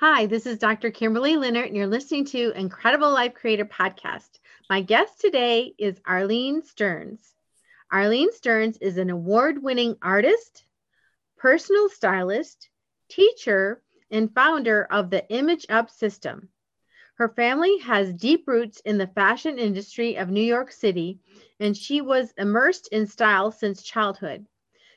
Hi, this is Dr. Kimberly Leonard, and you're listening to Incredible Life Creator Podcast. My guest today is Arlene Stearns. Arlene Stearns is an award winning artist, personal stylist, teacher, and founder of the Image Up system. Her family has deep roots in the fashion industry of New York City, and she was immersed in style since childhood.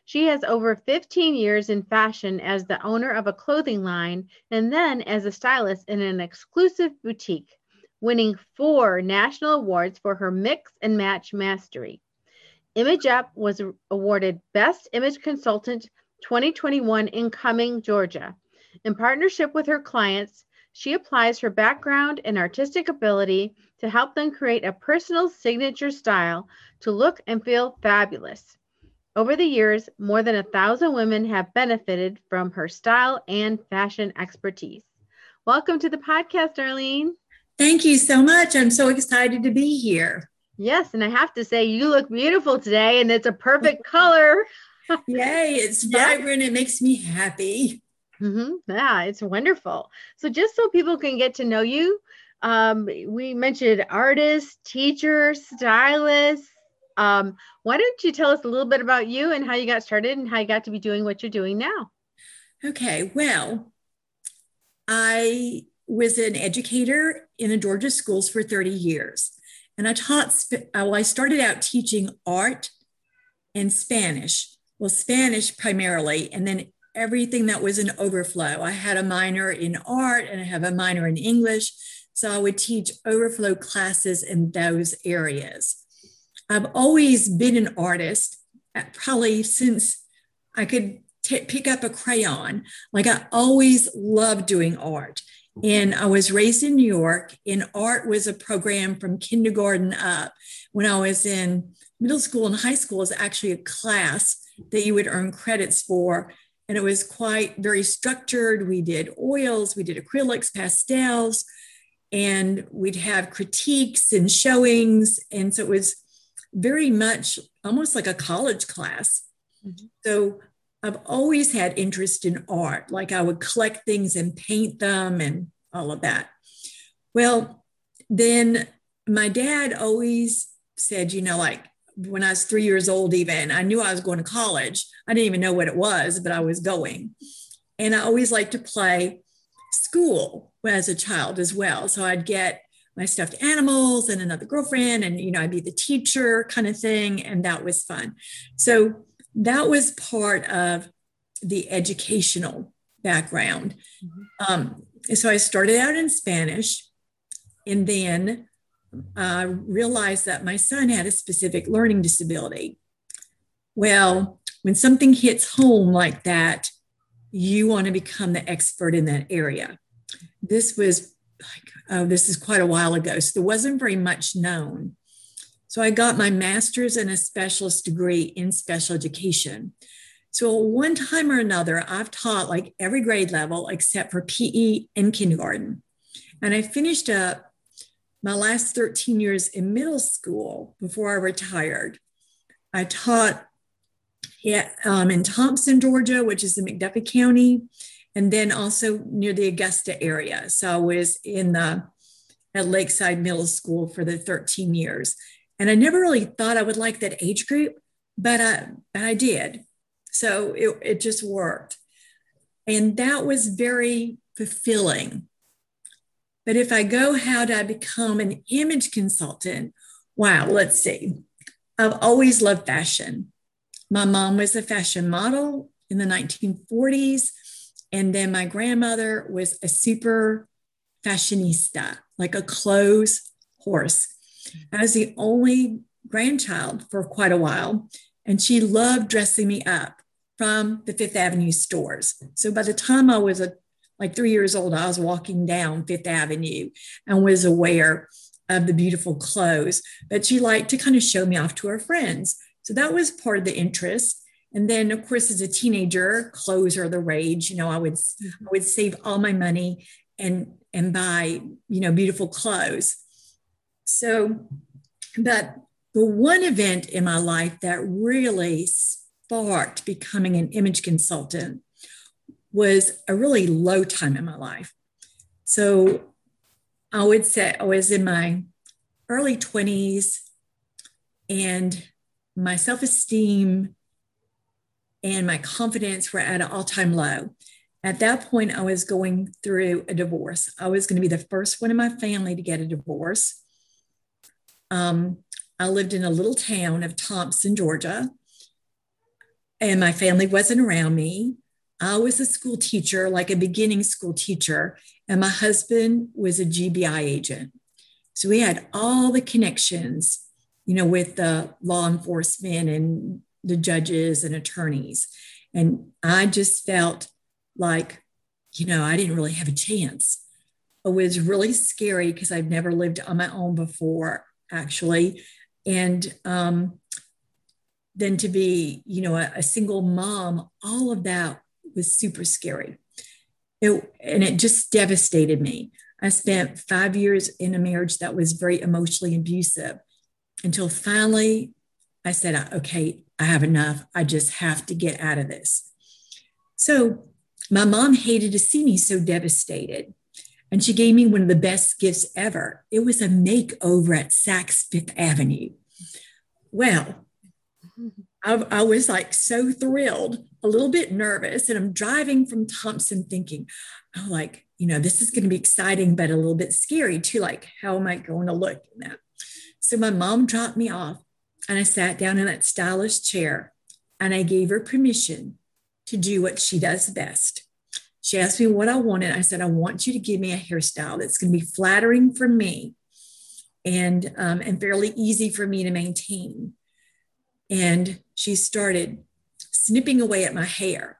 She has over 15 years in fashion as the owner of a clothing line and then as a stylist in an exclusive boutique, winning four national awards for her mix and match mastery. Image Up was awarded Best Image Consultant 2021 in Cumming, Georgia. In partnership with her clients, she applies her background and artistic ability to help them create a personal signature style to look and feel fabulous. Over the years, more than a thousand women have benefited from her style and fashion expertise. Welcome to the podcast, Arlene. Thank you so much. I'm so excited to be here. Yes, and I have to say, you look beautiful today, and it's a perfect color. Yay, it's vibrant. It makes me happy. Mm-hmm. Yeah, it's wonderful. So, just so people can get to know you, um, we mentioned artist, teacher, stylist, um, why don't you tell us a little bit about you and how you got started and how you got to be doing what you're doing now? Okay, well, I was an educator in the Georgia schools for 30 years. And I taught, well, I started out teaching art and Spanish. Well, Spanish primarily, and then everything that was an overflow. I had a minor in art and I have a minor in English. So I would teach overflow classes in those areas. I've always been an artist, uh, probably since I could t- pick up a crayon. Like I always loved doing art. And I was raised in New York, and art was a program from kindergarten up. When I was in middle school and high school, it was actually a class that you would earn credits for. And it was quite very structured. We did oils, we did acrylics, pastels, and we'd have critiques and showings. And so it was very much almost like a college class. Mm-hmm. So I've always had interest in art. Like I would collect things and paint them and all of that. Well, then my dad always said, you know, like when I was three years old, even I knew I was going to college. I didn't even know what it was, but I was going. And I always liked to play school as a child as well. So I'd get my stuffed animals and another girlfriend and you know i'd be the teacher kind of thing and that was fun. So that was part of the educational background. Mm-hmm. um, so i started out in spanish and then uh, realized that my son had a specific learning disability. Well when something hits home like that you want to become the expert in that area. This was like, oh, this is quite a while ago. So there wasn't very much known. So I got my master's and a specialist degree in special education. So one time or another, I've taught like every grade level except for PE and kindergarten. And I finished up my last 13 years in middle school before I retired. I taught yeah, um, in Thomson, Georgia, which is in McDuffie County and then also near the Augusta area. So I was in the at Lakeside Middle School for the 13 years. And I never really thought I would like that age group, but I, but I did. So it, it just worked. And that was very fulfilling. But if I go, how do I become an image consultant? Wow, let's see. I've always loved fashion. My mom was a fashion model in the 1940s. And then my grandmother was a super fashionista, like a clothes horse. I was the only grandchild for quite a while, and she loved dressing me up from the Fifth Avenue stores. So by the time I was a, like three years old, I was walking down Fifth Avenue and was aware of the beautiful clothes. But she liked to kind of show me off to her friends. So that was part of the interest. And then, of course, as a teenager, clothes are the rage. You know, I would I would save all my money and and buy you know beautiful clothes. So, but the one event in my life that really sparked becoming an image consultant was a really low time in my life. So I would say I was in my early 20s and my self esteem and my confidence were at an all time low. At that point, I was going through a divorce. I was going to be the first one in my family to get a divorce. Um, I lived in a little town of Thomson, Georgia, and my family wasn't around me. I was a school teacher, like a beginning school teacher, and my husband was a GBI agent. So we had all the connections, you know, with the law enforcement and the judges and attorneys. And I just felt like, you know, I didn't really have a chance. It was really scary because I've never lived on my own before, actually. And um, then to be, you know, a, a single mom, all of that was super scary. It, and it just devastated me. I spent five years in a marriage that was very emotionally abusive until finally I said, okay, I have enough. I just have to get out of this. So my mom hated to see me so devastated. And she gave me one of the best gifts ever. It was a makeover at Saks Fifth Avenue. Well, I, I, was like so thrilled, a little bit nervous. And I'm driving from Thomson thinking, oh, like, you know, this is going to be exciting, but a little bit scary too. Like, how am I going to look in that? So my mom dropped me off and I sat down in that stylish chair and I gave her permission to do what she does best. She asked me what I wanted. I said, I want you to give me a hairstyle that's going to be flattering for me and, um, and fairly easy for me to maintain. And she started snipping away at my hair.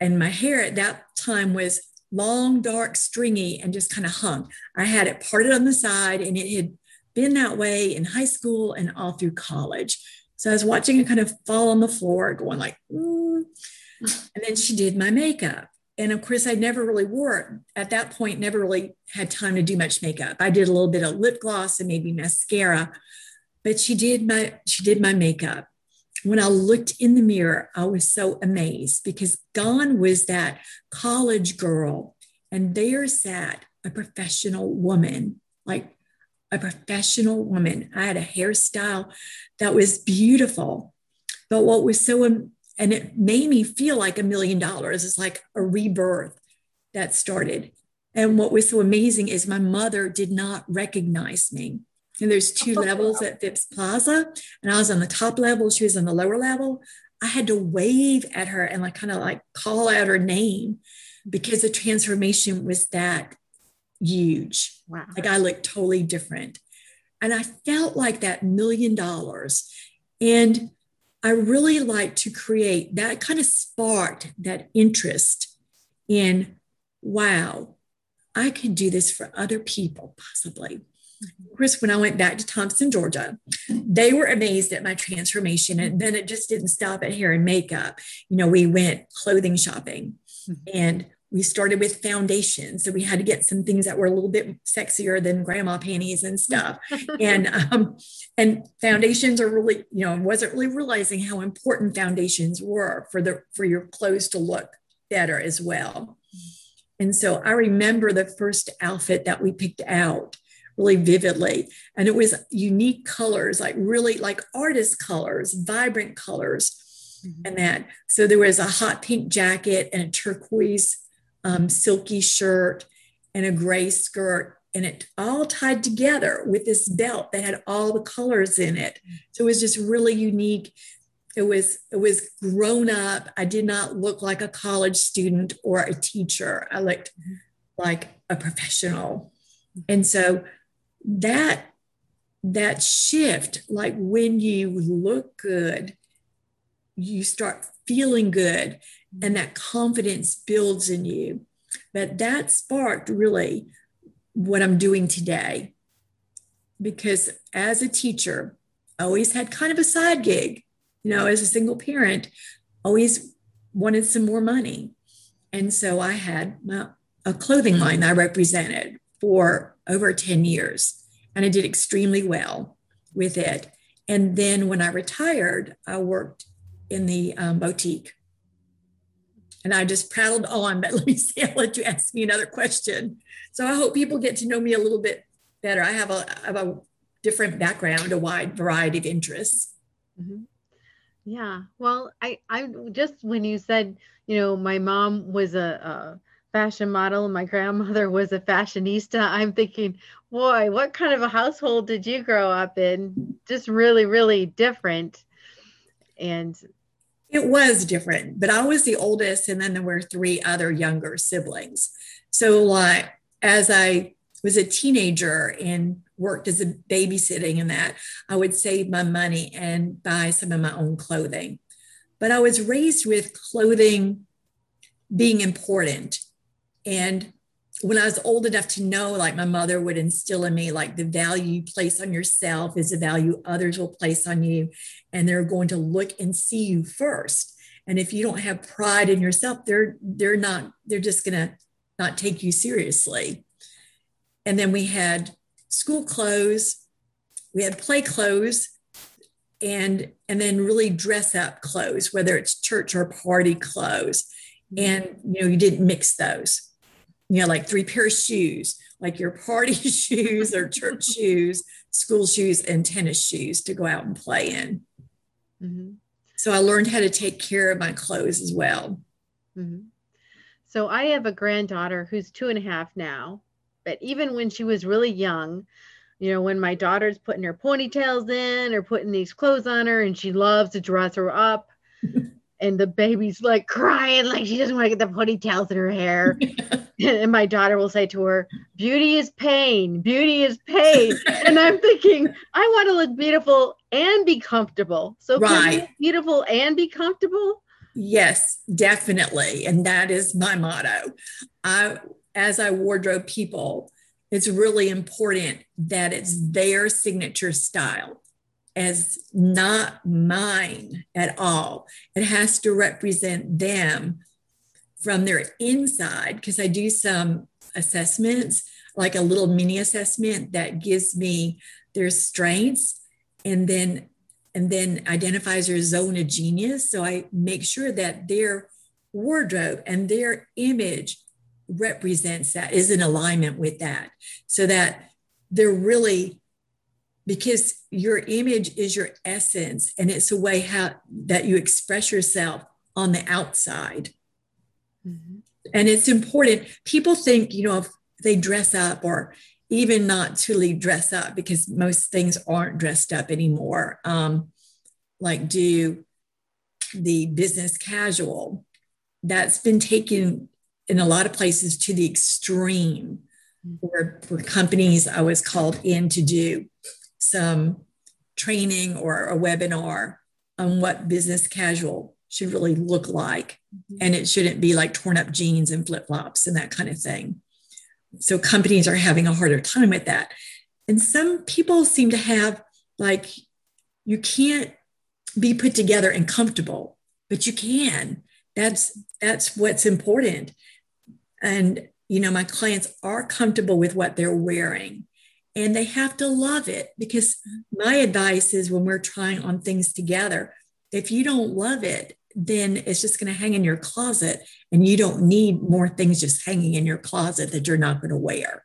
And my hair at that time was long, dark, stringy, and just kind of hung. I had it parted on the side and it had been that way in high school and all through college. So I was watching it kind of fall on the floor, going like, mm. and then she did my makeup. And of course, I never really wore it at that point, never really had time to do much makeup. I did a little bit of lip gloss and maybe mascara, but she did my she did my makeup. When I looked in the mirror, I was so amazed because gone was that college girl, and there sat a professional woman, like a professional woman. I had a hairstyle that was beautiful. But what was so, and it made me feel like a million dollars. It's like a rebirth that started. And what was so amazing is my mother did not recognize me. And there's two oh, levels at Phipps Plaza, and I was on the top level, she was on the lower level. I had to wave at her and like kind of like call out her name because the transformation was that huge. Wow. Like I looked totally different. And I felt like that million dollars. And I really like to create that kind of sparked that interest in, wow, I could do this for other people possibly. Of course, when I went back to Thomson, Georgia, they were amazed at my transformation. And then it just didn't stop at hair and makeup. You know, we went clothing shopping mm-hmm. and we started with foundations. So we had to get some things that were a little bit sexier than grandma panties and stuff. and um, and foundations are really, you know, I wasn't really realizing how important foundations were for the for your clothes to look better as well. And so I remember the first outfit that we picked out really vividly. And it was unique colors, like really like artist colors, vibrant colors. Mm-hmm. And that, so there was a hot pink jacket and a turquoise um, silky shirt and a gray skirt and it all tied together with this belt that had all the colors in it. So it was just really unique. It was it was grown up. I did not look like a college student or a teacher. I looked like a professional. And so that that shift like when you look good you start feeling good and that confidence builds in you. But that sparked really what I'm doing today. Because as a teacher, I always had kind of a side gig, you know, as a single parent, always wanted some more money. And so I had a clothing line I represented for over 10 years, and I did extremely well with it. And then when I retired, I worked in the um, boutique and I just prattled on, but let me see, I'll let you ask me another question. So I hope people get to know me a little bit better. I have have a different background, a wide variety of interests. Mm-hmm. Yeah. Well, I, I just, when you said, you know, my mom was a, a fashion model and my grandmother was a fashionista, I'm thinking, boy, what kind of a household did you grow up in? Just really, really different. And it was different, but I was the oldest, and then there were three other younger siblings. So, like, as I was a teenager and worked as a babysitting and that, I would save my money and buy some of my own clothing. But I was raised with clothing being important. And when I was old enough to know, like my mother would instill in me, like the value you place on yourself is the value others will place on you. And they're going to look and see you first. And if you don't have pride in yourself, they're they're not, they're just gonna not take you seriously. And then we had school clothes, we had play clothes, and and then really dress up clothes, whether it's church or party clothes. Mm-hmm. And you know, you didn't mix those you know, like three pair of shoes, like your party shoes or church shoes, school shoes, and tennis shoes to go out and play in. Mm-hmm. So I learned how to take care of my clothes as well. Mm-hmm. So I have a granddaughter who's two and a half now, but even when she was really young, you know, when my daughter's putting her ponytails in or putting these clothes on her and she loves to dress her up, and the baby's like crying, like she doesn't want to get the ponytails in her hair. and my daughter will say to her, Beauty is pain, beauty is pain. and I'm thinking, I want to look beautiful and be comfortable. So, right. beautiful and be comfortable? Yes, definitely. And that is my motto. I, as I wardrobe people, it's really important that it's their signature style as not mine at all. It has to represent them from their inside because I do some assessments, like a little mini assessment that gives me their strengths and then and then identifies their zone of genius. So I make sure that their wardrobe and their image represents that, is in alignment with that, so that they're really because your image is your essence and it's a way how that you express yourself on the outside. Mm-hmm. and it's important. People think you know if they dress up or even not truly dress up because most things aren't dressed up anymore. Um, like do the business casual. That's been taken in a lot of places to the extreme mm-hmm. where, where companies i was called in to do some training or a webinar on what business casual should really look like. Mm-hmm. And it shouldn't be like torn up jeans and flip flops and that kind of thing. So companies are having a harder time with that. And some people seem to have like, you can't be put together and comfortable, but you can. That's that's what's important. And you know, my clients are comfortable with what they're wearing and they have to love it because my advice is when we're trying on things together if you don't love it then it's just going to hang in your closet and you don't need more things just hanging in your closet that you're not going to wear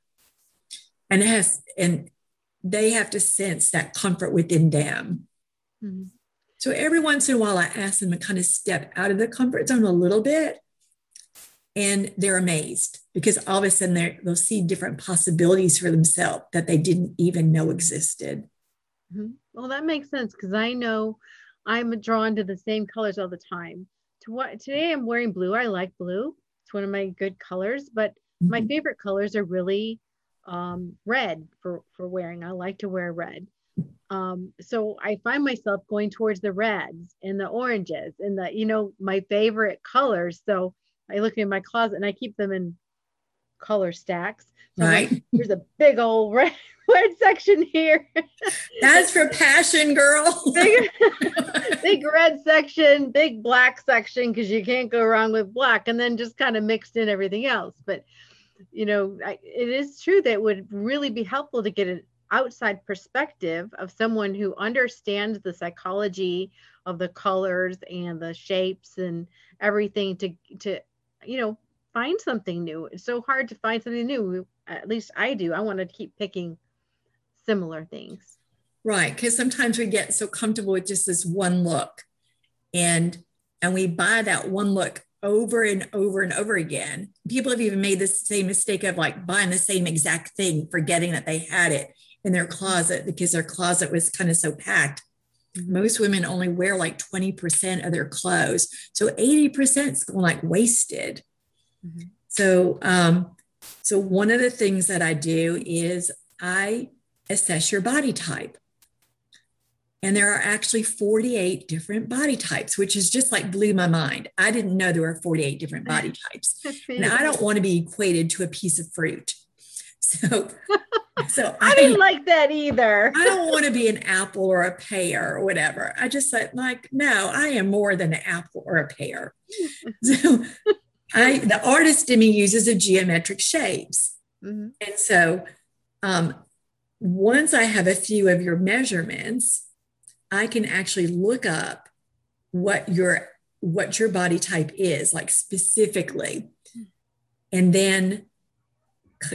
and it has and they have to sense that comfort within them mm-hmm. so every once in a while i ask them to kind of step out of the comfort zone a little bit and they're amazed because all of a sudden they'll see different possibilities for themselves that they didn't even know existed. Mm-hmm. Well, that makes sense because I know I'm drawn to the same colors all the time. To what today I'm wearing blue. I like blue. It's one of my good colors, but mm-hmm. my favorite colors are really um, red for for wearing. I like to wear red. Um, so I find myself going towards the reds and the oranges and the you know my favorite colors. So I look in my closet and I keep them in color stacks. So right. Like, there's a big old red, red section here. That's for passion, girl. big, big red section, big black section, because you can't go wrong with black, and then just kind of mixed in everything else. But you know, I, it is true that it would really be helpful to get an outside perspective of someone who understands the psychology of the colors and the shapes and everything to to you know, find something new. It's so hard to find something new. At least I do. I want to keep picking similar things. Right. Because sometimes we get so comfortable with just this one look and and we buy that one look over and over and over again. People have even made the same mistake of like buying the same exact thing, forgetting that they had it in their closet because their closet was kind of so packed. Most women only wear like 20% of their clothes. So 80% is going like wasted. Mm-hmm. So, um, so one of the things that I do is I assess your body type. And there are actually 48 different body types, which is just like blew my mind. I didn't know there were 48 different body types. and I don't want to be equated to a piece of fruit. So, so I, I didn't like that either. I don't want to be an apple or a pear or whatever. I just said, like, no, I am more than an apple or a pear. So I the artist in me uses a geometric shapes. Mm-hmm. And so um, once I have a few of your measurements, I can actually look up what your what your body type is, like specifically, and then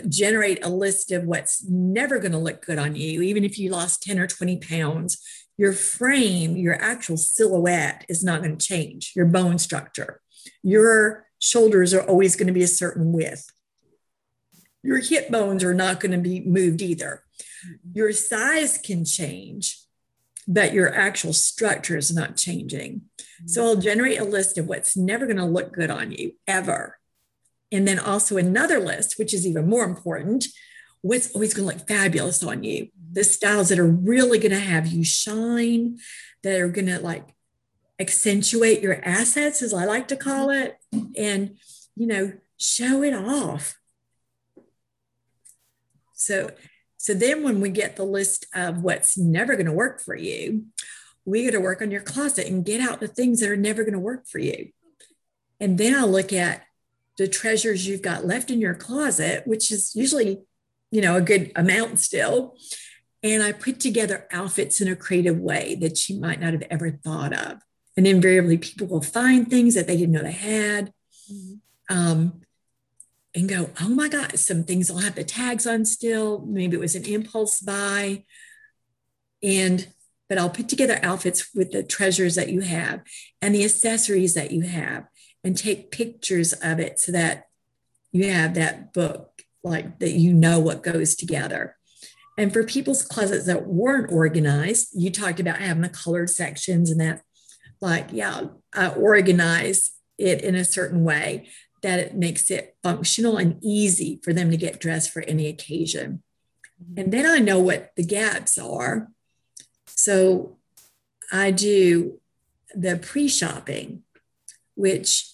generate a list of what's never going to look good on you, even if you lost 10 or 20 pounds. Your frame, your actual silhouette is not going to change, your bone structure. Your shoulders are always going to be a certain width. Your hip bones are not going to be moved either. Mm-hmm. Your size can change, but your actual structure is not changing. Mm-hmm. So I'll generate a list of what's never going to look good on you ever. And then also another list, which is even more important what's always going to look fabulous on you. The styles that are really going to have you shine that are going to like accentuate your assets as i like to call it. And you know show it off. So so then when we get the list of what's never going to work for you, we got to work on your closet and get out the things that are never going to work for you. And then I'll look at the treasures you've got left in your closet, which is usually, you know, a good amount still. And I put together outfits in a creative way that you might not have ever thought of. And invariably, people will find things that they didn't know they had. Um, and go, oh my God, some things I'll have the tags on still. Maybe it was an impulse buy. And, but I'll put together outfits with the treasures that you have and the accessories that you have and take pictures of it so that you have that book, like that you know what goes together. And for people's closets that weren't organized, you talked about having the colored sections and that, like, yeah, I organize it in a certain way that it makes it functional and easy for them to get dressed for any occasion. Mm-hmm. And then I know what the gaps are. So I do the pre-shopping, which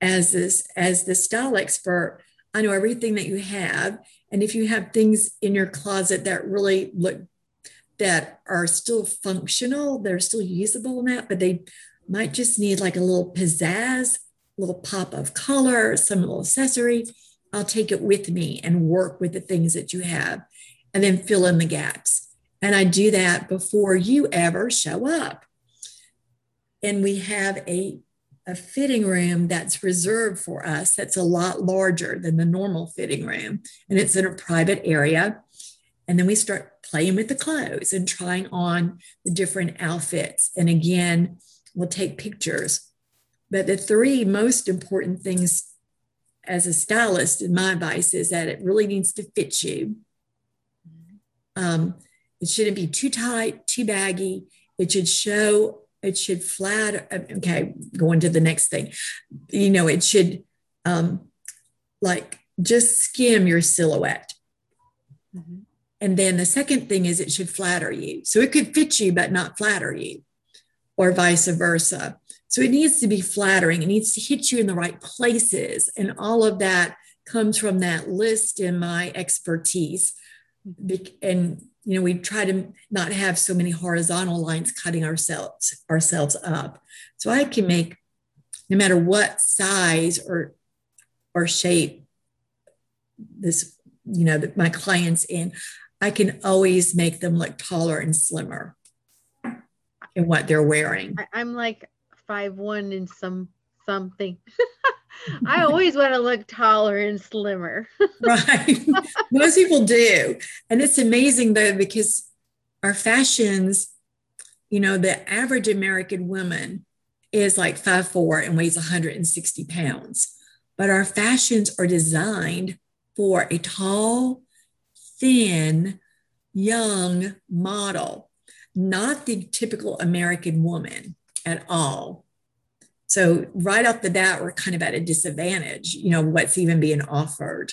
as this as the style expert, I know everything that you have. And if you have things in your closet that really look that are still functional, they're still usable in that, but they might just need like a little pizzazz a little pop of color, some little accessory, I'll take it with me and work with the things that you have and then fill in the gaps. And I do that before you ever show up. And we have a, a fitting room that's reserved for us that's a lot larger than the normal fitting room. And it's in a private area. And then we start playing with the clothes and trying on the different outfits. And again, we'll take pictures but the three most important things as a stylist, in my advice, is that it really needs to fit you. Um, it shouldn't be too tight, too baggy. It should show, it should flat. Okay, going to the next thing. You know, it should um, like just skim your silhouette. Mm-hmm. And then the second thing is it should flatter you. So it could fit you, but not flatter you, or vice versa. So it needs to be flattering. It needs to hit you in the right places. And all of that comes from that list in my expertise. And you know, we try to not have so many horizontal lines cutting ourselves ourselves up. So I can make no matter what size or or shape this, you know, that my clients in, I can always make them look taller and slimmer in what they're wearing. I'm like five one and some something. I always want to look taller and slimmer. right. Most people do. And it's amazing though, because our fashions, you know, the average American woman is like five four and weighs 160 pounds. But our fashions are designed for a tall, thin, young model, not the typical American woman at all. So right off the bat, we're kind of at a disadvantage, you know, what's even being offered.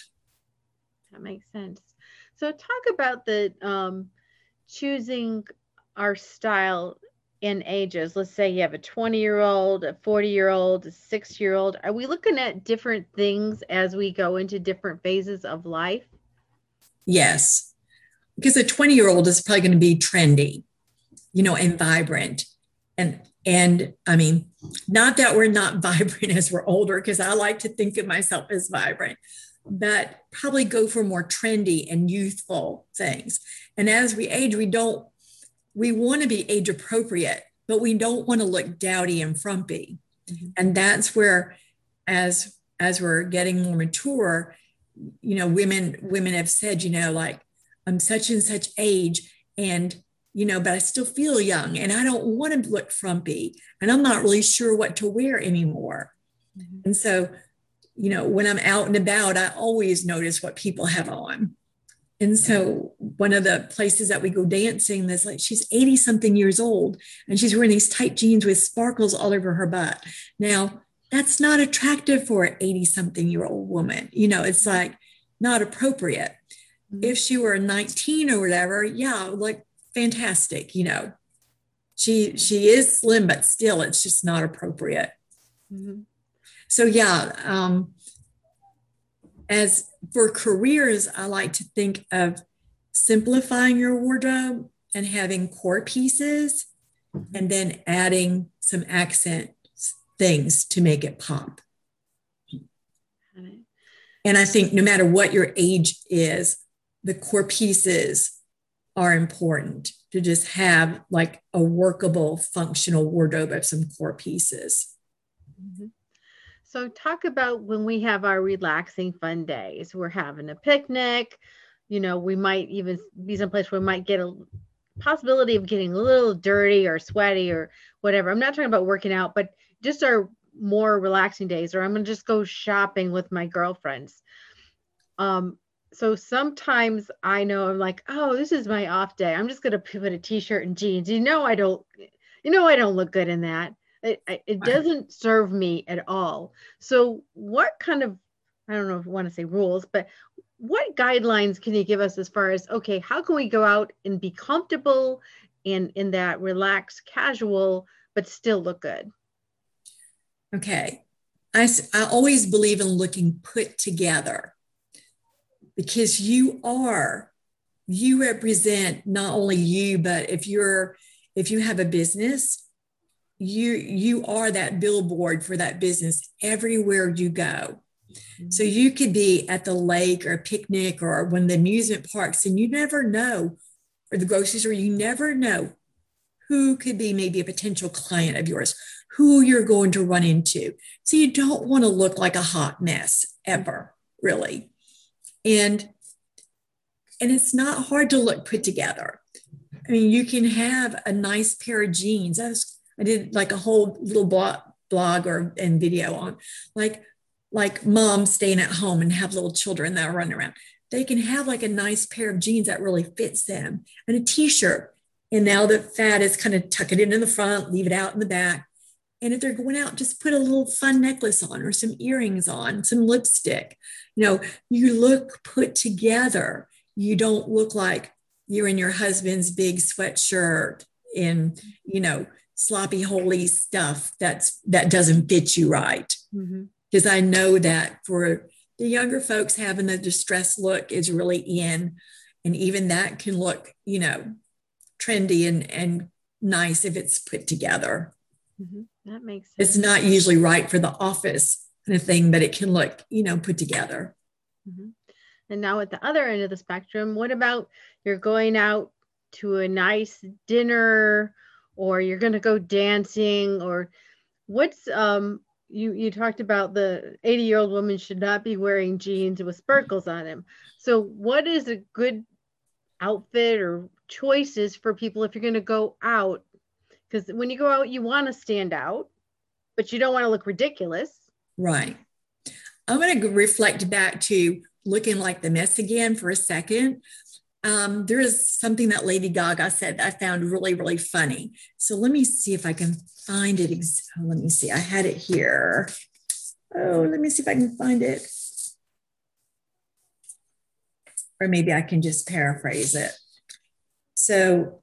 That makes sense. So talk about the um, choosing our style in ages. Let's say you have a 20 year old, a 40 year old, a six year old. Are we looking at different things as we go into different phases of life? Yes, because a 20 year old is probably going to be trendy, you know, and vibrant. And and I mean, not that we're not vibrant as we're older, because I like to think of myself as vibrant, but probably go for more trendy and youthful things. And as we age, we don't we want to be age appropriate, but we don't want to look dowdy and frumpy. Mm-hmm. And that's where, as as we're getting more mature, you know, women women have said, you know, like I'm such and such age, and you know, but I still feel young, and I don't want to look frumpy, and I'm not really sure what to wear anymore. Mm-hmm. And so, you know, when I'm out and about, I always notice what people have on. And so one of the places that we go dancing, there's like she's 80 something years old and she's wearing these tight jeans with sparkles all over her butt. Now, that's not attractive for an 80 something year old woman. You know, it's like not appropriate. Mm-hmm. If she were 19 or whatever, yeah, like fantastic, you know. She she is slim, but still it's just not appropriate. Mm-hmm. So yeah, um, as for careers, I like to think of simplifying your wardrobe and having core pieces and then adding some accent things to make it pop. And I think no matter what your age is, the core pieces are important to just have like a workable, functional wardrobe of some core pieces. Mm-hmm. So, talk about when we have our relaxing fun days. We're having a picnic. You know, we might even be someplace where we might get a possibility of getting a little dirty or sweaty or whatever. I'm not talking about working out, but just our more relaxing days, or I'm going to just go shopping with my girlfriends. Um, so sometimes I know I'm like, oh, this is my off day. I'm just going to put a t-shirt and jeans. You know, I don't, you know, I don't look good in that. It, it doesn't serve me at all. So, what kind of, I don't know if you want to say rules, but what guidelines can you give us as far as, okay, how can we go out and be comfortable and in that relaxed, casual, but still look good? Okay. I, I always believe in looking put together because you are, you represent not only you, but if you're, if you have a business, you you are that billboard for that business everywhere you go. Mm-hmm. so you could be at the lake or a picnic or one of the amusement parks and you never know or the grocery store you never know who could be maybe a potential client of yours who you're going to run into. So you don't want to look like a hot mess ever really and and it's not hard to look put together i mean you can have a nice pair of jeans i was I did like a whole little blog, blog or and video on like like moms staying at home and have little children that are running around. They can have like a nice pair of jeans that really fits them and a t-shirt. And now the fat is kind of tuck it in in the front, leave it out in the back. And if they're going out, just put a little fun necklace on or some earrings on, some lipstick. You know, you look put together. You don't look like you're in your husband's big sweatshirt in, you know, sloppy holy stuff that's that doesn't fit you right because mm-hmm. i know that for the younger folks having the distressed look is really in and even that can look you know trendy and and nice if it's put together mm-hmm. That makes sense it's not usually right for the office kind of thing but it can look you know put together mm-hmm. and now at the other end of the spectrum what about you're going out to a nice dinner or you're going to go dancing or what's um you you talked about the 80 year old woman should not be wearing jeans with sparkles on them. So what is a good outfit or choices for people if you're going to go out? Because when you go out, you want to stand out, but you don't want to look ridiculous. Right. I'm going to reflect back to looking like the mess again for a second. Um, there is something that Lady Gaga said I found really, really funny. So let me see if I can find it. Oh, let me see. I had it here. Oh, let me see if I can find it. Or maybe I can just paraphrase it. So,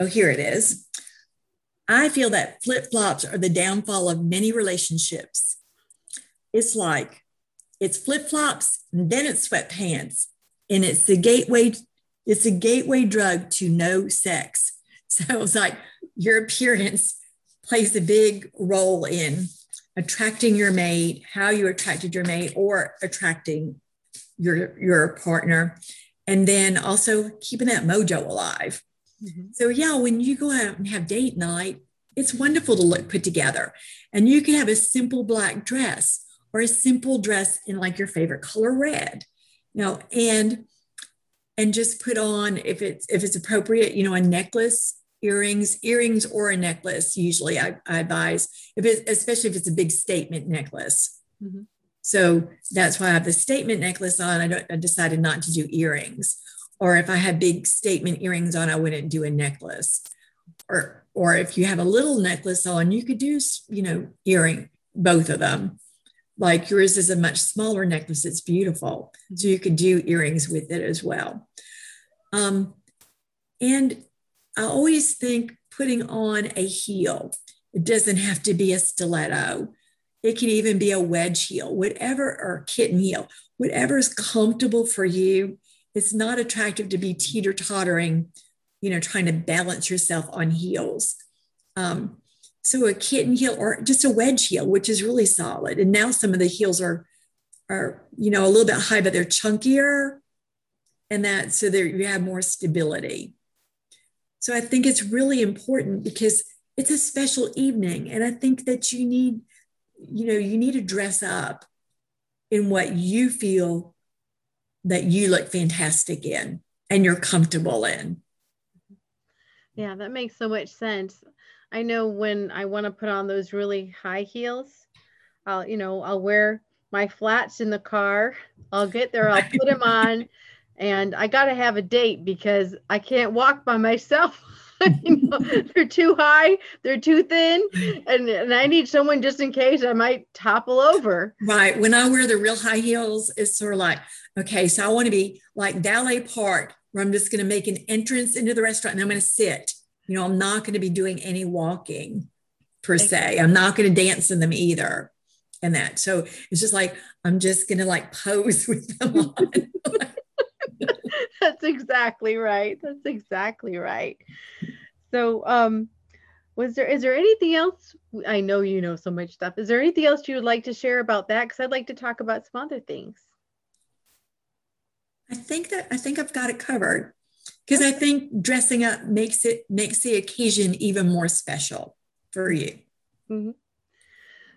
oh, here it is. I feel that flip flops are the downfall of many relationships. It's like it's flip flops, then it's sweatpants, and it's the gateway. It's a gateway drug to no sex. So it's like your appearance plays a big role in attracting your mate, how you attracted your mate, or attracting your your partner, and then also keeping that mojo alive. Mm-hmm. So yeah, when you go out and have date night, it's wonderful to look put together, and you can have a simple black dress or a simple dress in like your favorite color red you know and and just put on if it's if it's appropriate you know a necklace earrings earrings or a necklace usually i, I advise if it especially if it's a big statement necklace mm-hmm. so that's why i have the statement necklace on I, don't, I decided not to do earrings or if i had big statement earrings on i wouldn't do a necklace or or if you have a little necklace on you could do you know earring both of them like yours is a much smaller necklace. It's beautiful. So you could do earrings with it as well. Um, and I always think putting on a heel, it doesn't have to be a stiletto. It can even be a wedge heel, whatever, or kitten heel, whatever is comfortable for you. It's not attractive to be teeter tottering, you know, trying to balance yourself on heels. Um, so a kitten heel or just a wedge heel, which is really solid. And now some of the heels are, are you know, a little bit high, but they're chunkier, and that so there you have more stability. So I think it's really important because it's a special evening, and I think that you need, you know, you need to dress up in what you feel that you look fantastic in and you're comfortable in. Yeah, that makes so much sense. I know when I want to put on those really high heels, I'll, you know, I'll wear my flats in the car. I'll get there, I'll put them on, and I got to have a date because I can't walk by myself. you know, they're too high, they're too thin, and, and I need someone just in case I might topple over. Right. When I wear the real high heels, it's sort of like, okay, so I want to be like valet park, where I'm just going to make an entrance into the restaurant and I'm going to sit you know, I'm not going to be doing any walking per se. I'm not going to dance in them either. And that. So it's just like, I'm just going to like pose with them on. That's exactly right. That's exactly right. So, um, was there is there anything else i know you know so much stuff is there anything else you would like to share about that because i'd like to talk about some other things i think that i think i've got it covered because I think dressing up makes it makes the occasion even more special for you. Mm-hmm.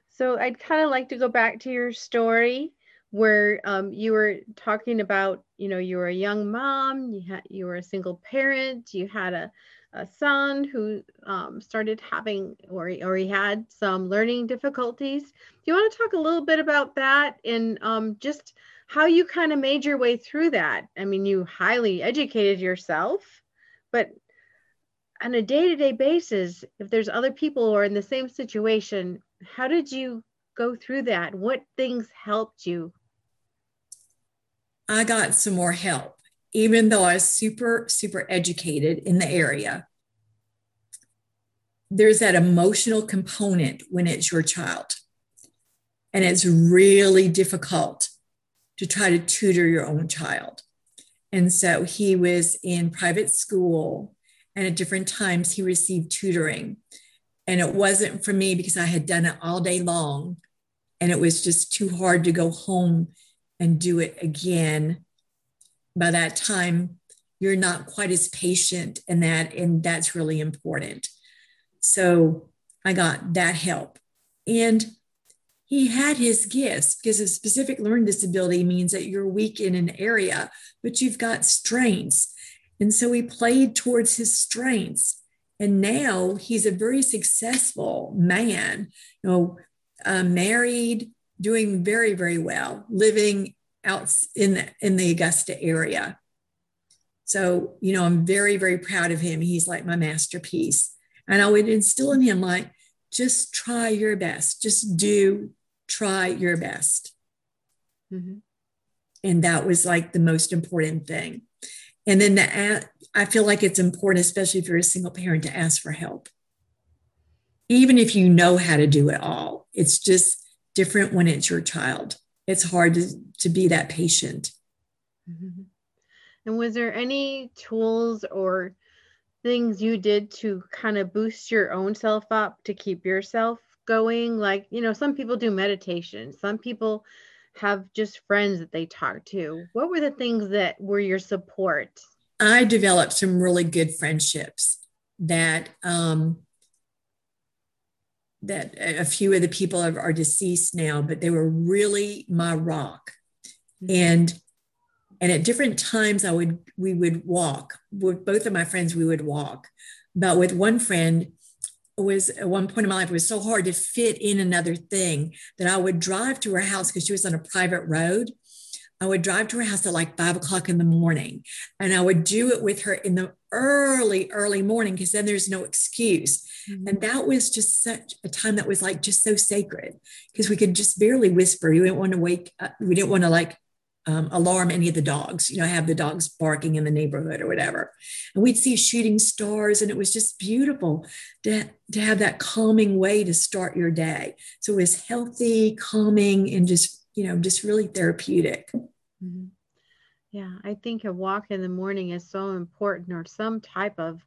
So I'd kind of like to go back to your story where um, you were talking about, you know, you were a young mom, you had you were a single parent, you had a, a son who um, started having or or he had some learning difficulties. Do you want to talk a little bit about that and um, just how you kind of made your way through that. I mean, you highly educated yourself, but on a day to day basis, if there's other people who are in the same situation, how did you go through that? What things helped you? I got some more help, even though I was super, super educated in the area. There's that emotional component when it's your child. And it's really difficult to try to tutor your own child. And so he was in private school, and at different times he received tutoring. And it wasn't for me because I had done it all day long, and it was just too hard to go home and do it again. By that time, you're not quite as patient, and that and that's really important. So I got that help. And he had his gifts because a specific learning disability means that you're weak in an area, but you've got strengths. And so he played towards his strengths. And now he's a very successful man, you know, uh, married, doing very, very well, living out in the, in the Augusta area. So, you know, I'm very, very proud of him. He's like my masterpiece. And I would instill in him, like, just try your best, just do, try your best. Mm-hmm. And that was like the most important thing. And then the, I feel like it's important, especially if you're a single parent, to ask for help. Even if you know how to do it all, it's just different when it's your child. It's hard to, to be that patient. Mm-hmm. And was there any tools or things you did to kind of boost your own self up to keep yourself going? Like, you know, some people do meditation, some people have just friends that they talk to. What were the things that were your support? I developed some really good friendships that um, that a few of the people are, are deceased now, but they were really my rock. Mm-hmm. And and at different times, I would we would walk with both of my friends. We would walk, but with one friend, was at one point in my life it was so hard to fit in another thing that I would drive to her house because she was on a private road. I would drive to her house at like five o'clock in the morning, and I would do it with her in the early, early morning because then there's no excuse. Mm-hmm. And that was just such a time that was like just so sacred because we could just barely whisper. We didn't want to wake up, we didn't want to like um, alarm any of the dogs, you know, have the dogs barking in the neighborhood or whatever. And we'd see shooting stars, and it was just beautiful to, to have that calming way to start your day. So it was healthy, calming, and just, you know, just really therapeutic. Mm-hmm. Yeah, I think a walk in the morning is so important, or some type of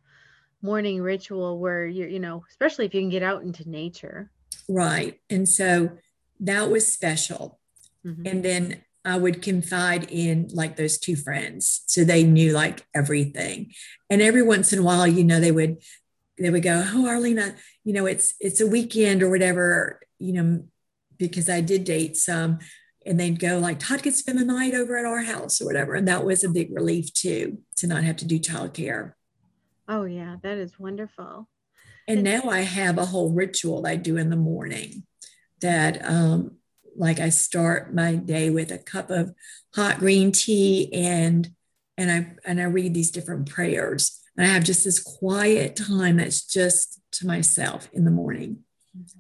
morning ritual where you're, you know, especially if you can get out into nature. Right. And so that was special. Mm-hmm. And then I would confide in like those two friends. So they knew like everything. And every once in a while, you know, they would they would go, Oh, Arlena, you know, it's it's a weekend or whatever, you know, because I did date some. And they'd go like, Todd could spend the night over at our house or whatever. And that was a big relief too, to not have to do childcare. Oh yeah, that is wonderful. And now I have a whole ritual I do in the morning that um, like I start my day with a cup of hot green tea and and I and I read these different prayers. And I have just this quiet time that's just to myself in the morning.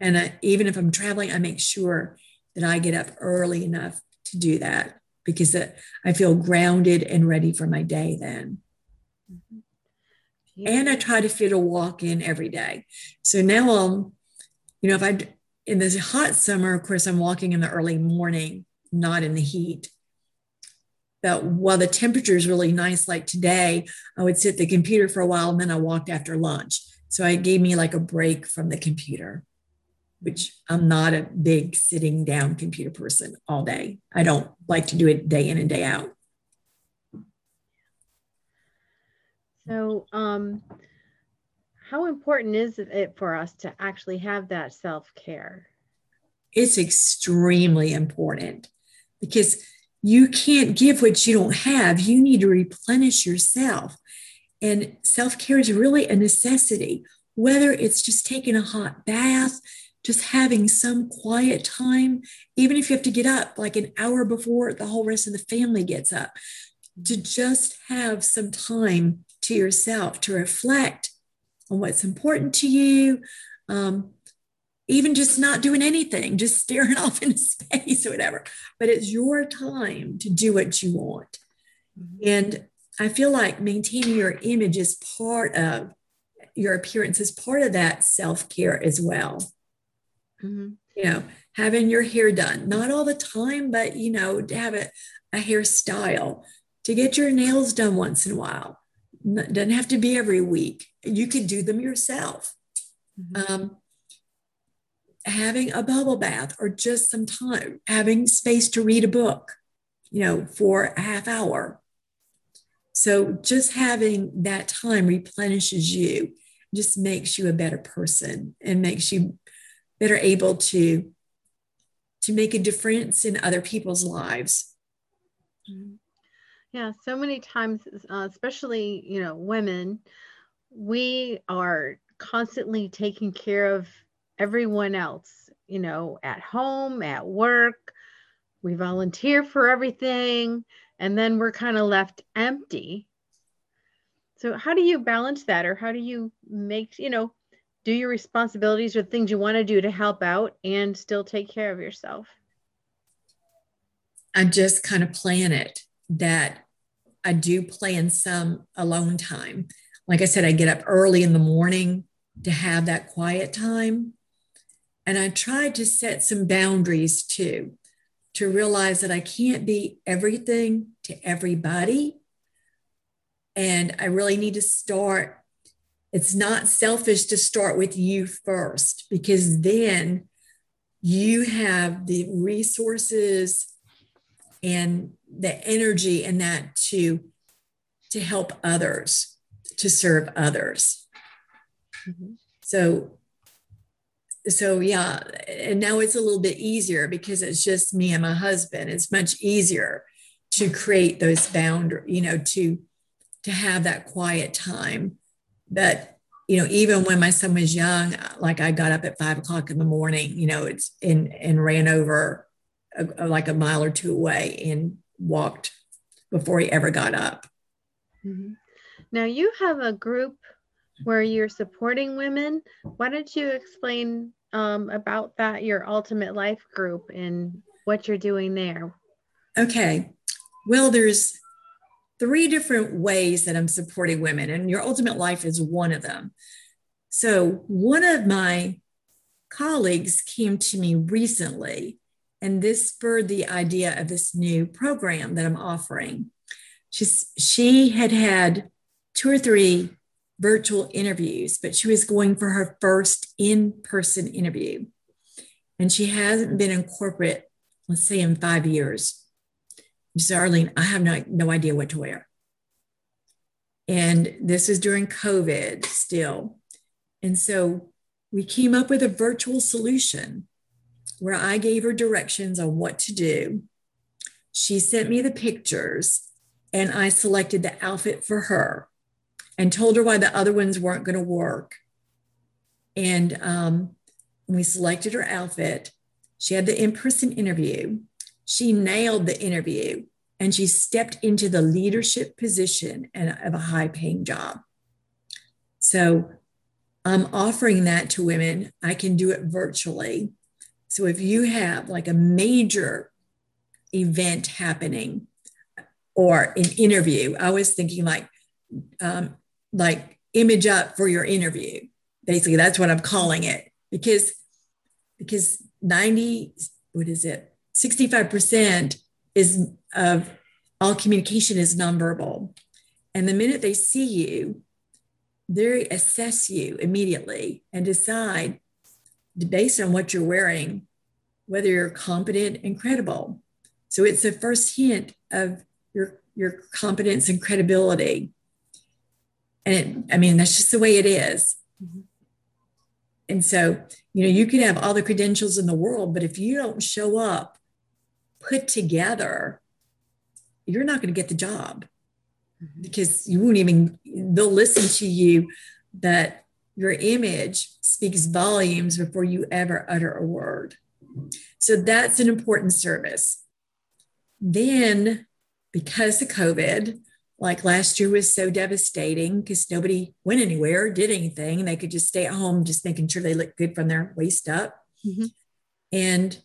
And I, even if I'm traveling, I make sure that I get up early enough to do that because it, I feel grounded and ready for my day then. Mm-hmm. And I try to fit a walk in every day. So now I'm, you know, if I in this hot summer, of course, I'm walking in the early morning, not in the heat. But while the temperature is really nice, like today, I would sit at the computer for a while and then I walked after lunch. So it gave me like a break from the computer, which I'm not a big sitting down computer person all day. I don't like to do it day in and day out. So, um, how important is it for us to actually have that self care? It's extremely important because you can't give what you don't have. You need to replenish yourself. And self care is really a necessity, whether it's just taking a hot bath, just having some quiet time, even if you have to get up like an hour before the whole rest of the family gets up, to just have some time to yourself to reflect on what's important to you. Um, even just not doing anything, just staring off into space or whatever. But it's your time to do what you want. Mm-hmm. And I feel like maintaining your image is part of your appearance, is part of that self care as well. Mm-hmm. You know, having your hair done, not all the time, but, you know, to have a, a hairstyle, to get your nails done once in a while. doesn't have to be every week you can do them yourself. Mm-hmm. Um, having a bubble bath or just some time, having space to read a book, you know, for a half hour. So just having that time replenishes you, just makes you a better person and makes you that are able to to make a difference in other people's lives. Mm-hmm. yeah so many times uh, especially you know women we are constantly taking care of everyone else you know at home at work. We volunteer for everything and then we're kind of left empty. So how do you balance that or how do you make you know do your responsibilities or things you want to do to help out and still take care of yourself? I just kind of plan it that I do plan some alone time. Like I said, I get up early in the morning to have that quiet time. And I try to set some boundaries too, to realize that I can't be everything to everybody. And I really need to start it's not selfish to start with you first because then you have the resources and the energy and that to to help others to serve others. Mm-hmm. so so yeah and now it's a little bit easier because it's just me and my husband. It's much easier to create those boundaries you know to to have that quiet time but you know even when my son was young like i got up at five o'clock in the morning you know it's and and ran over a, like a mile or two away and walked before he ever got up. Mm-hmm. now you have a group where you're supporting women. Why don't you explain um, about that your ultimate life group and what you're doing there? Okay. Well there's three different ways that I'm supporting women, and your ultimate life is one of them. So, one of my colleagues came to me recently, and this spurred the idea of this new program that I'm offering. She's, she had had two or three virtual interviews, but she was going for her first in person interview. And she hasn't been in corporate, let's say, in five years. She Arlene, I have no, no idea what to wear. And this is during COVID still. And so we came up with a virtual solution where I gave her directions on what to do. She sent me the pictures and I selected the outfit for her and told her why the other ones weren't going to work. And um, we selected her outfit. She had the in person interview. She nailed the interview and she stepped into the leadership position and of a high paying job. So I'm offering that to women. I can do it virtually. So if you have like a major event happening or an interview, I was thinking like, um, like image up for your interview. Basically, that's what I'm calling it because because 90, what is it? 65% is of all communication is nonverbal. And the minute they see you, they assess you immediately and decide based on what you're wearing whether you're competent and credible. So it's the first hint of your your competence and credibility. And it, I mean, that's just the way it is. Mm-hmm. And so, you know, you could have all the credentials in the world, but if you don't show up put together, you're not going to get the job mm-hmm. because you won't even, they'll listen to you that your image speaks volumes before you ever utter a word. So that's an important service. Then, because of COVID, like last year was so devastating because nobody went anywhere, did anything, and they could just stay at home, just making sure they look good from their waist up. Mm-hmm. And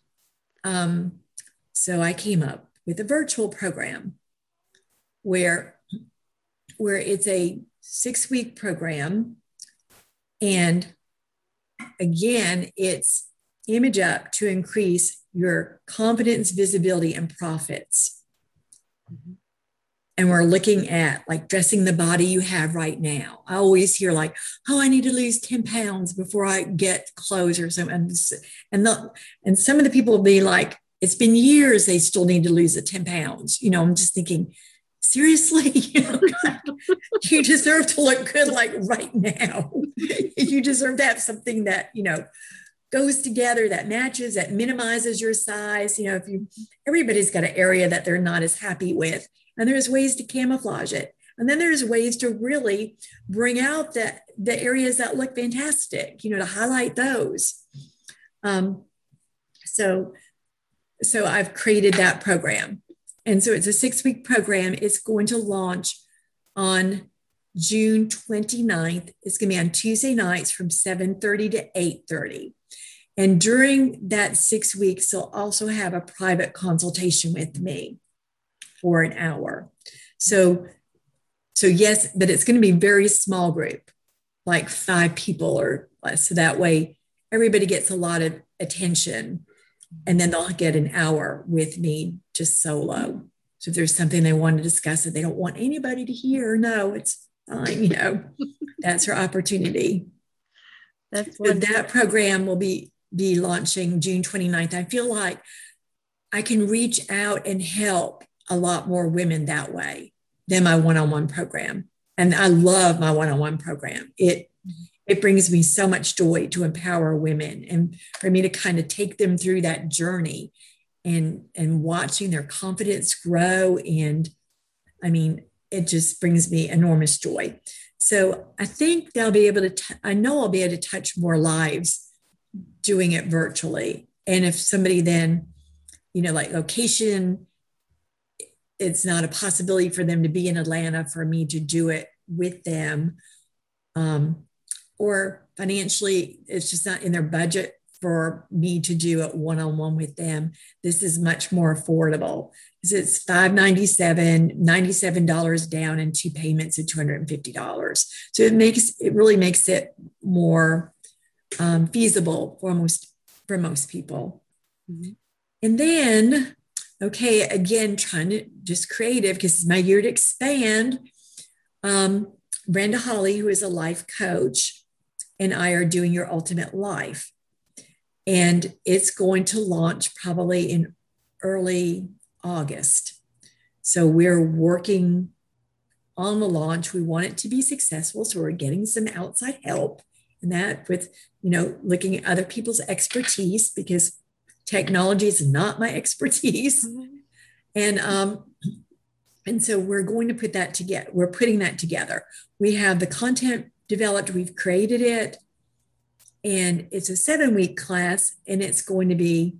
um, so I came up with a virtual program where, where it's a six week program. And again, it's image up to increase your confidence, visibility, and profits. And we're looking at like dressing the body you have right now. I always hear like, "Oh, I need to lose ten pounds before I get clothes or something." And the, and some of the people will be like, it's been years they still need to lose the 10 pounds. You know, I'm just thinking, seriously, you, deserve to look good like right now. you deserve to have something that, you know, goes together that matches that minimizes your size you know if you everybody's got an area that they're not as happy with and there's ways to camouflage it and then there's ways to really bring out the, the areas that look fantastic you know to highlight those um, so so i've created that program. And so it's a six week program. It's going to launch on june 29th it's going to be on tuesday nights from 7.30 to 8.30 and during that six weeks, they'll also have a private consultation with me for an hour. So, so yes, but it's going to be very small group, like five people or less. So that way everybody gets a lot of attention and then they'll get an hour with me just solo. So if there's something they want to discuss that they don't want anybody to hear, no, it's fine, you know, that's her opportunity. That's so that program will be be launching June 29th. I feel like I can reach out and help a lot more women that way than my one-on-one program. And I love my one-on-one program. It it brings me so much joy to empower women and for me to kind of take them through that journey and and watching their confidence grow and I mean it just brings me enormous joy. So I think they'll be able to t- I know I'll be able to touch more lives doing it virtually. And if somebody then, you know, like location, it's not a possibility for them to be in Atlanta for me to do it with them. Um, or financially, it's just not in their budget for me to do it one on one with them. This is much more affordable. It's $597, $97 down and two payments of $250. So it makes it really makes it more um, feasible for most for most people. Mm-hmm. And then, okay, again, trying to just creative because it's my year to expand. Um, Brenda Holly, who is a life coach, and I are doing your ultimate life. And it's going to launch probably in early August. So we're working on the launch. We want it to be successful. So we're getting some outside help and that with you know looking at other people's expertise because technology is not my expertise and um and so we're going to put that together we're putting that together we have the content developed we've created it and it's a seven week class and it's going to be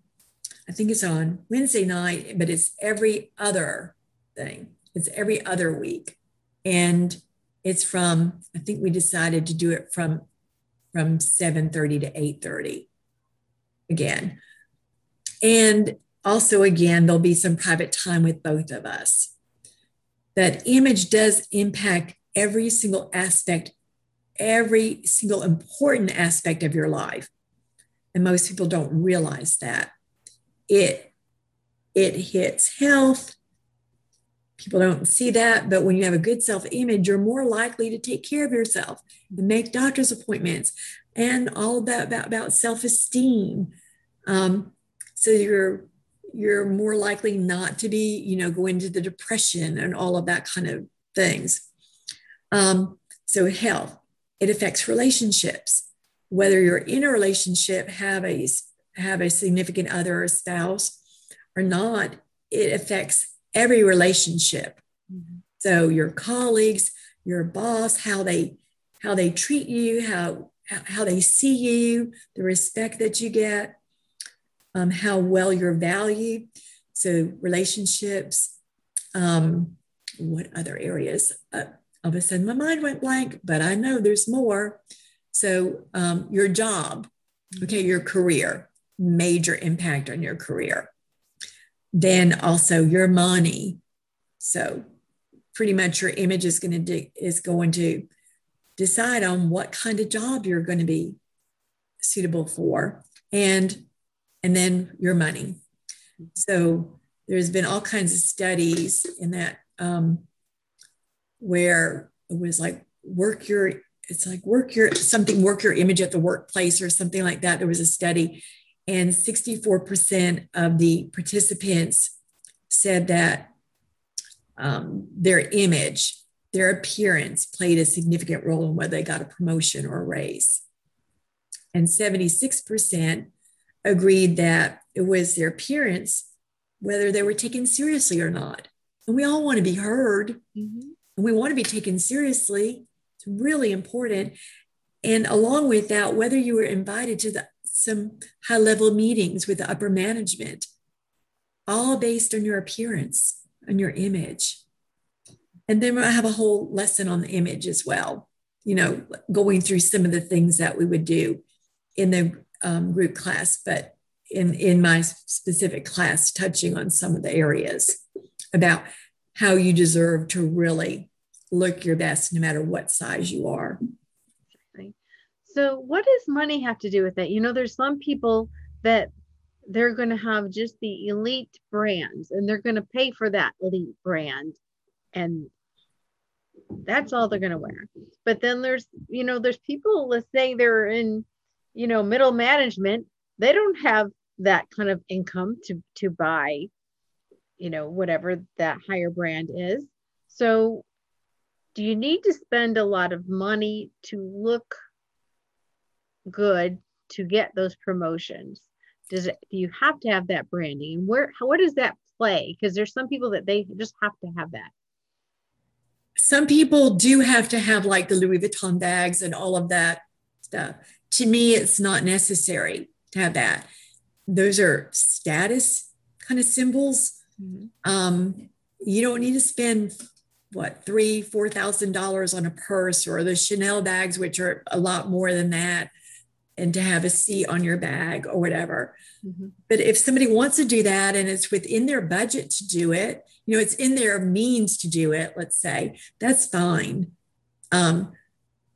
i think it's on wednesday night but it's every other thing it's every other week and it's from i think we decided to do it from from 7.30 to 8.30 again. And also, again, there'll be some private time with both of us. That image does impact every single aspect, every single important aspect of your life. And most people don't realize that. It, it hits health, people don't see that but when you have a good self-image you're more likely to take care of yourself and make doctor's appointments and all that about, about self-esteem um, so you're you're more likely not to be you know go into the depression and all of that kind of things um, so health it affects relationships whether you're in a relationship have a have a significant other or spouse or not it affects every relationship. Mm-hmm. So your colleagues, your boss, how they how they treat you, how how they see you, the respect that you get, um, how well you're valued. So relationships. Um, what other areas? Uh, all of a sudden, my mind went blank, but I know there's more. So um, your job, okay, your career, major impact on your career then also your money. So pretty much your image is going to de- is going to decide on what kind of job you're going to be suitable for and and then your money. So there's been all kinds of studies in that um, where it was like work your it's like work your something work your image at the workplace or something like that. There was a study and 64% of the participants said that um, their image, their appearance played a significant role in whether they got a promotion or a raise. and 76% agreed that it was their appearance, whether they were taken seriously or not. And we all want to be heard mm-hmm. We want to be taken seriously. It's really important. And along with that, whether you were invited to the, some high level meetings with the upper management, all based on your appearance and your image. And then I have a whole lesson on the image as well, you know, going through some of the things that we would do in the um, group class, but in, in my specific class, touching on some of the areas about how you deserve to really look your best no matter what size you are. So, what does money have to do with it? You know, there's some people that they're going to have just the elite brands and they're going to pay for that elite brand. And that's all they're going to wear. But then there's, you know, there's people, let's say they're in, you know, middle management, they don't have that kind of income to to buy you know whatever that higher brand is so do you need to spend a lot of money to look good to get those promotions? Does it do you have to have that branding? Where how, what does that play? Because there's some people that they just have to have that. Some people do have to have like the louis vuitton bags and all of that stuff. To me it's not necessary to have that. Those are status kind of symbols. Mm-hmm. Um, you don't need to spend what three, four thousand dollars on a purse or the Chanel bags, which are a lot more than that, and to have a seat on your bag or whatever. Mm-hmm. But if somebody wants to do that and it's within their budget to do it, you know, it's in their means to do it, let's say, that's fine. Um,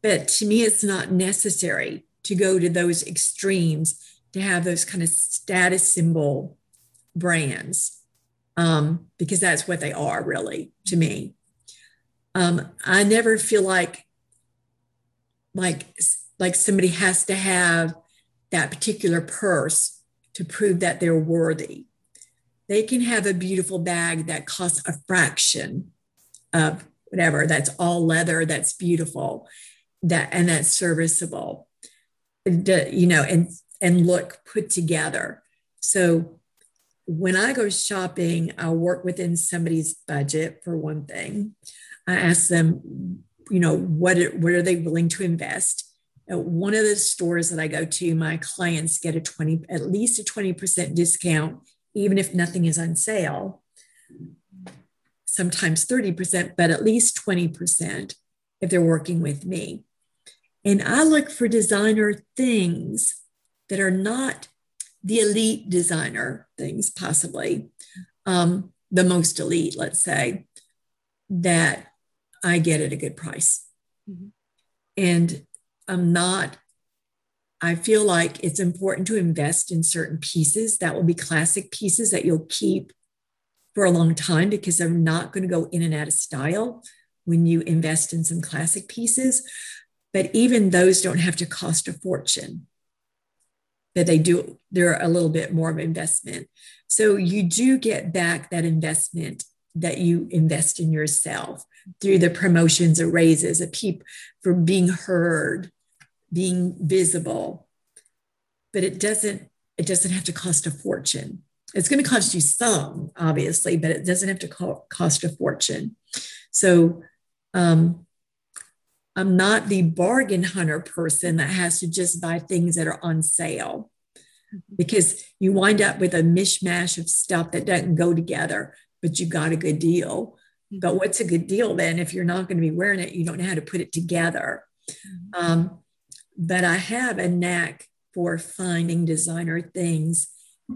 but to me, it's not necessary to go to those extremes to have those kind of status symbol brands um, because that's what they are really to me. Um, I never feel like like like somebody has to have that particular purse to prove that they're worthy. They can have a beautiful bag that costs a fraction of whatever. That's all leather. That's beautiful. That and that's serviceable. You know, and and look put together. So when I go shopping, I'll work within somebody's budget for one thing. I ask them, you know, what, what are they willing to invest? At one of the stores that I go to, my clients get a 20, at least a 20% discount, even if nothing is on sale. Sometimes 30%, but at least 20% if they're working with me. And I look for designer things that are not the elite designer things, possibly um, the most elite, let's say, that I get it at a good price. Mm-hmm. And I'm not, I feel like it's important to invest in certain pieces that will be classic pieces that you'll keep for a long time because they're not going to go in and out of style when you invest in some classic pieces. But even those don't have to cost a fortune that they do they're a little bit more of investment so you do get back that investment that you invest in yourself through the promotions or raises a peep for being heard being visible. But it doesn't it doesn't have to cost a fortune. It's going to cost you some obviously but it doesn't have to co- cost a fortune. So um, I'm not the bargain hunter person that has to just buy things that are on sale. Because you wind up with a mishmash of stuff that doesn't go together, but you got a good deal. But what's a good deal then if you're not going to be wearing it? You don't know how to put it together. Um, but I have a knack for finding designer things,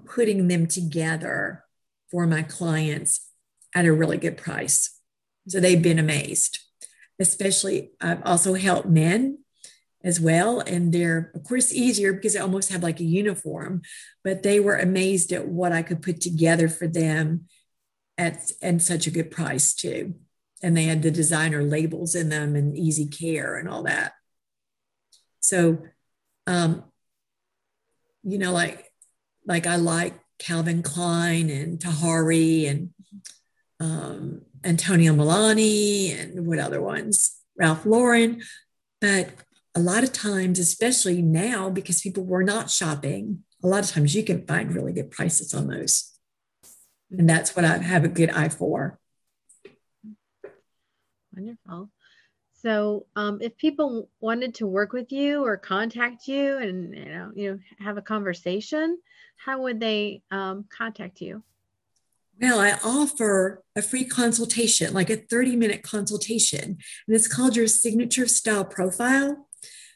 putting them together for my clients at a really good price. So they've been amazed especially I've also helped men as well. And they're, of course, easier because they almost have like a uniform, but they were amazed at what I could put together for them at, and such a good price too. And they had the designer labels in them and easy care and all that. So, um, you know, like, like I like Calvin Klein and Tahari and um, Antonio Melani and what other ones, Ralph Lauren. But a lot of times, especially now, because people were not shopping, a lot of times you can find really good prices on those. And that's what I have a good eye for. Wonderful. So, um, if people wanted to work with you or contact you, and you know, you know, have a conversation, how would they um, contact you? Well, I offer a free consultation, like a 30 minute consultation, and it's called your signature style profile.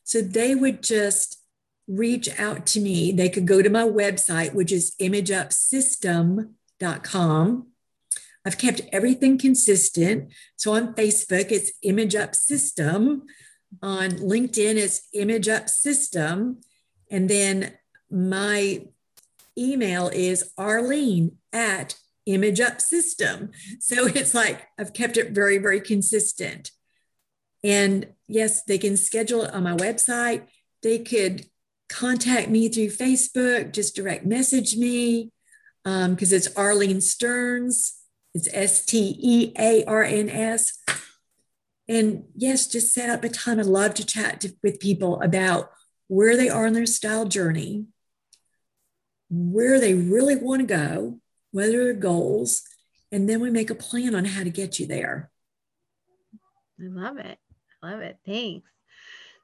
So they would just reach out to me. They could go to my website, which is imageupsystem.com. I've kept everything consistent. So on Facebook, it's Image Up System. On LinkedIn, it's Image Up System. And then my email is Arlene at Image Up System. So it's like I've kept it very, very consistent. And yes, they can schedule it on my website. They could contact me through Facebook, just direct message me because um, it's Arlene Stearns. It's S T E A R N S. And yes, just set up a time. I'd love to chat to, with people about where they are in their style journey, where they really want to go, what are their goals, and then we make a plan on how to get you there. I love it. I love it. Thanks.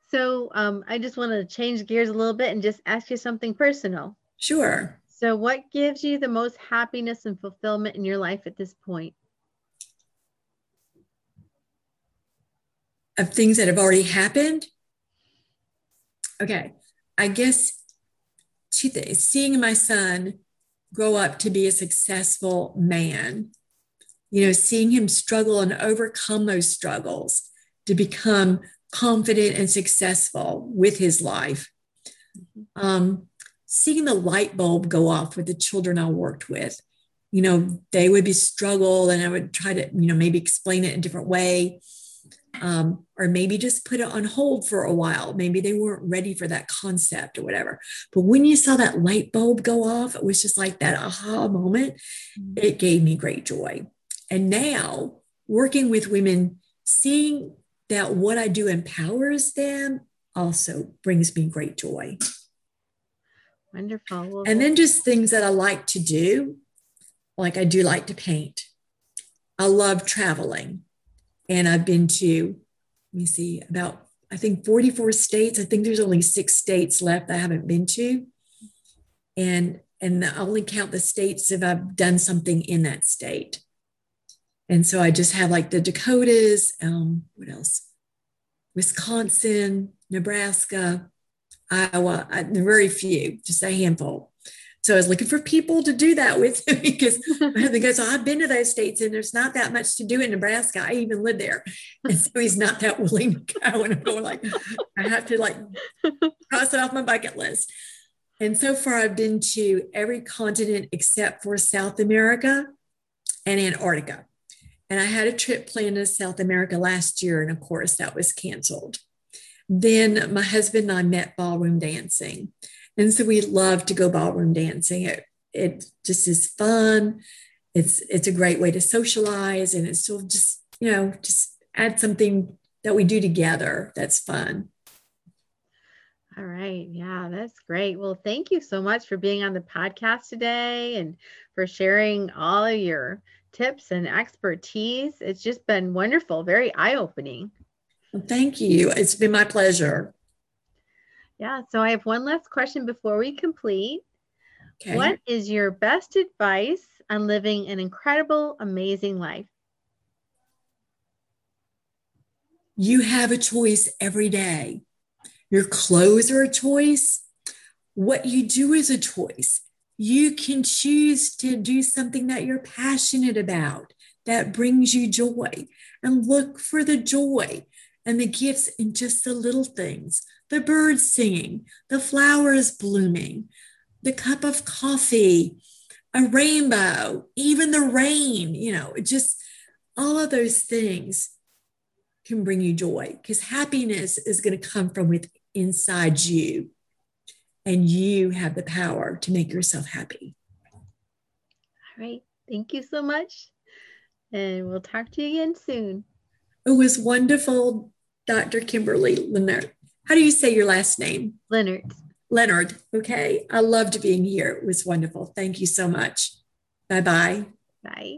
So um, I just want to change gears a little bit and just ask you something personal. Sure. So, what gives you the most happiness and fulfillment in your life at this point? Of things that have already happened? Okay. I guess two things seeing my son grow up to be a successful man, you know, seeing him struggle and overcome those struggles to become confident and successful with his life. Mm-hmm. Um, seeing the light bulb go off with the children I worked with. You know, they would be struggle and I would try to, you know, maybe explain it in a different way. Um, or maybe just put it on hold for a while. Maybe they weren't ready for that concept or whatever. But when you saw that light bulb go off, it was just like that aha moment. Mm-hmm. It gave me great joy. And now working with women, seeing that what I do empowers them also brings me great joy. Wonderful. And then just things that I like to do, like I do like to paint. I love traveling. And I've been to, let me see, about, I think 44 states. I think there's only six states left I haven't been to. And and I only count the states if I've done something in that state. And so I just have like the Dakotas, um, what else? Wisconsin, Nebraska, Iowa, uh, I, very few, just a handful. So I was looking for people to do that with because my husband goes, oh, I've been to those states and there's not that much to do in Nebraska. I even live there. And so he's not that willing to go. And I'm going like, I have to like cross it off my bucket list. And so far I've been to every continent except for South America and Antarctica. And I had a trip planned to South America last year. And of course that was canceled. Then my husband and I met ballroom dancing. And so we love to go ballroom dancing. It, it just is fun. It's it's a great way to socialize and it's still just, you know, just add something that we do together that's fun. All right. Yeah, that's great. Well, thank you so much for being on the podcast today and for sharing all of your tips and expertise. It's just been wonderful, very eye opening. Well, thank you. It's been my pleasure. Yeah. So I have one last question before we complete. Okay. What is your best advice on living an incredible, amazing life? You have a choice every day. Your clothes are a choice. What you do is a choice. You can choose to do something that you're passionate about that brings you joy and look for the joy and the gifts in just the little things the birds singing, the flowers blooming, the cup of coffee, a rainbow, even the rain, you know, just all of those things can bring you joy because happiness is going to come from within inside you and you have the power to make yourself happy. All right. Thank you so much. And we'll talk to you again soon. It was wonderful, Dr. Kimberly Lynette. How do you say your last name? Leonard. Leonard. Okay. I loved being here. It was wonderful. Thank you so much. Bye-bye. Bye.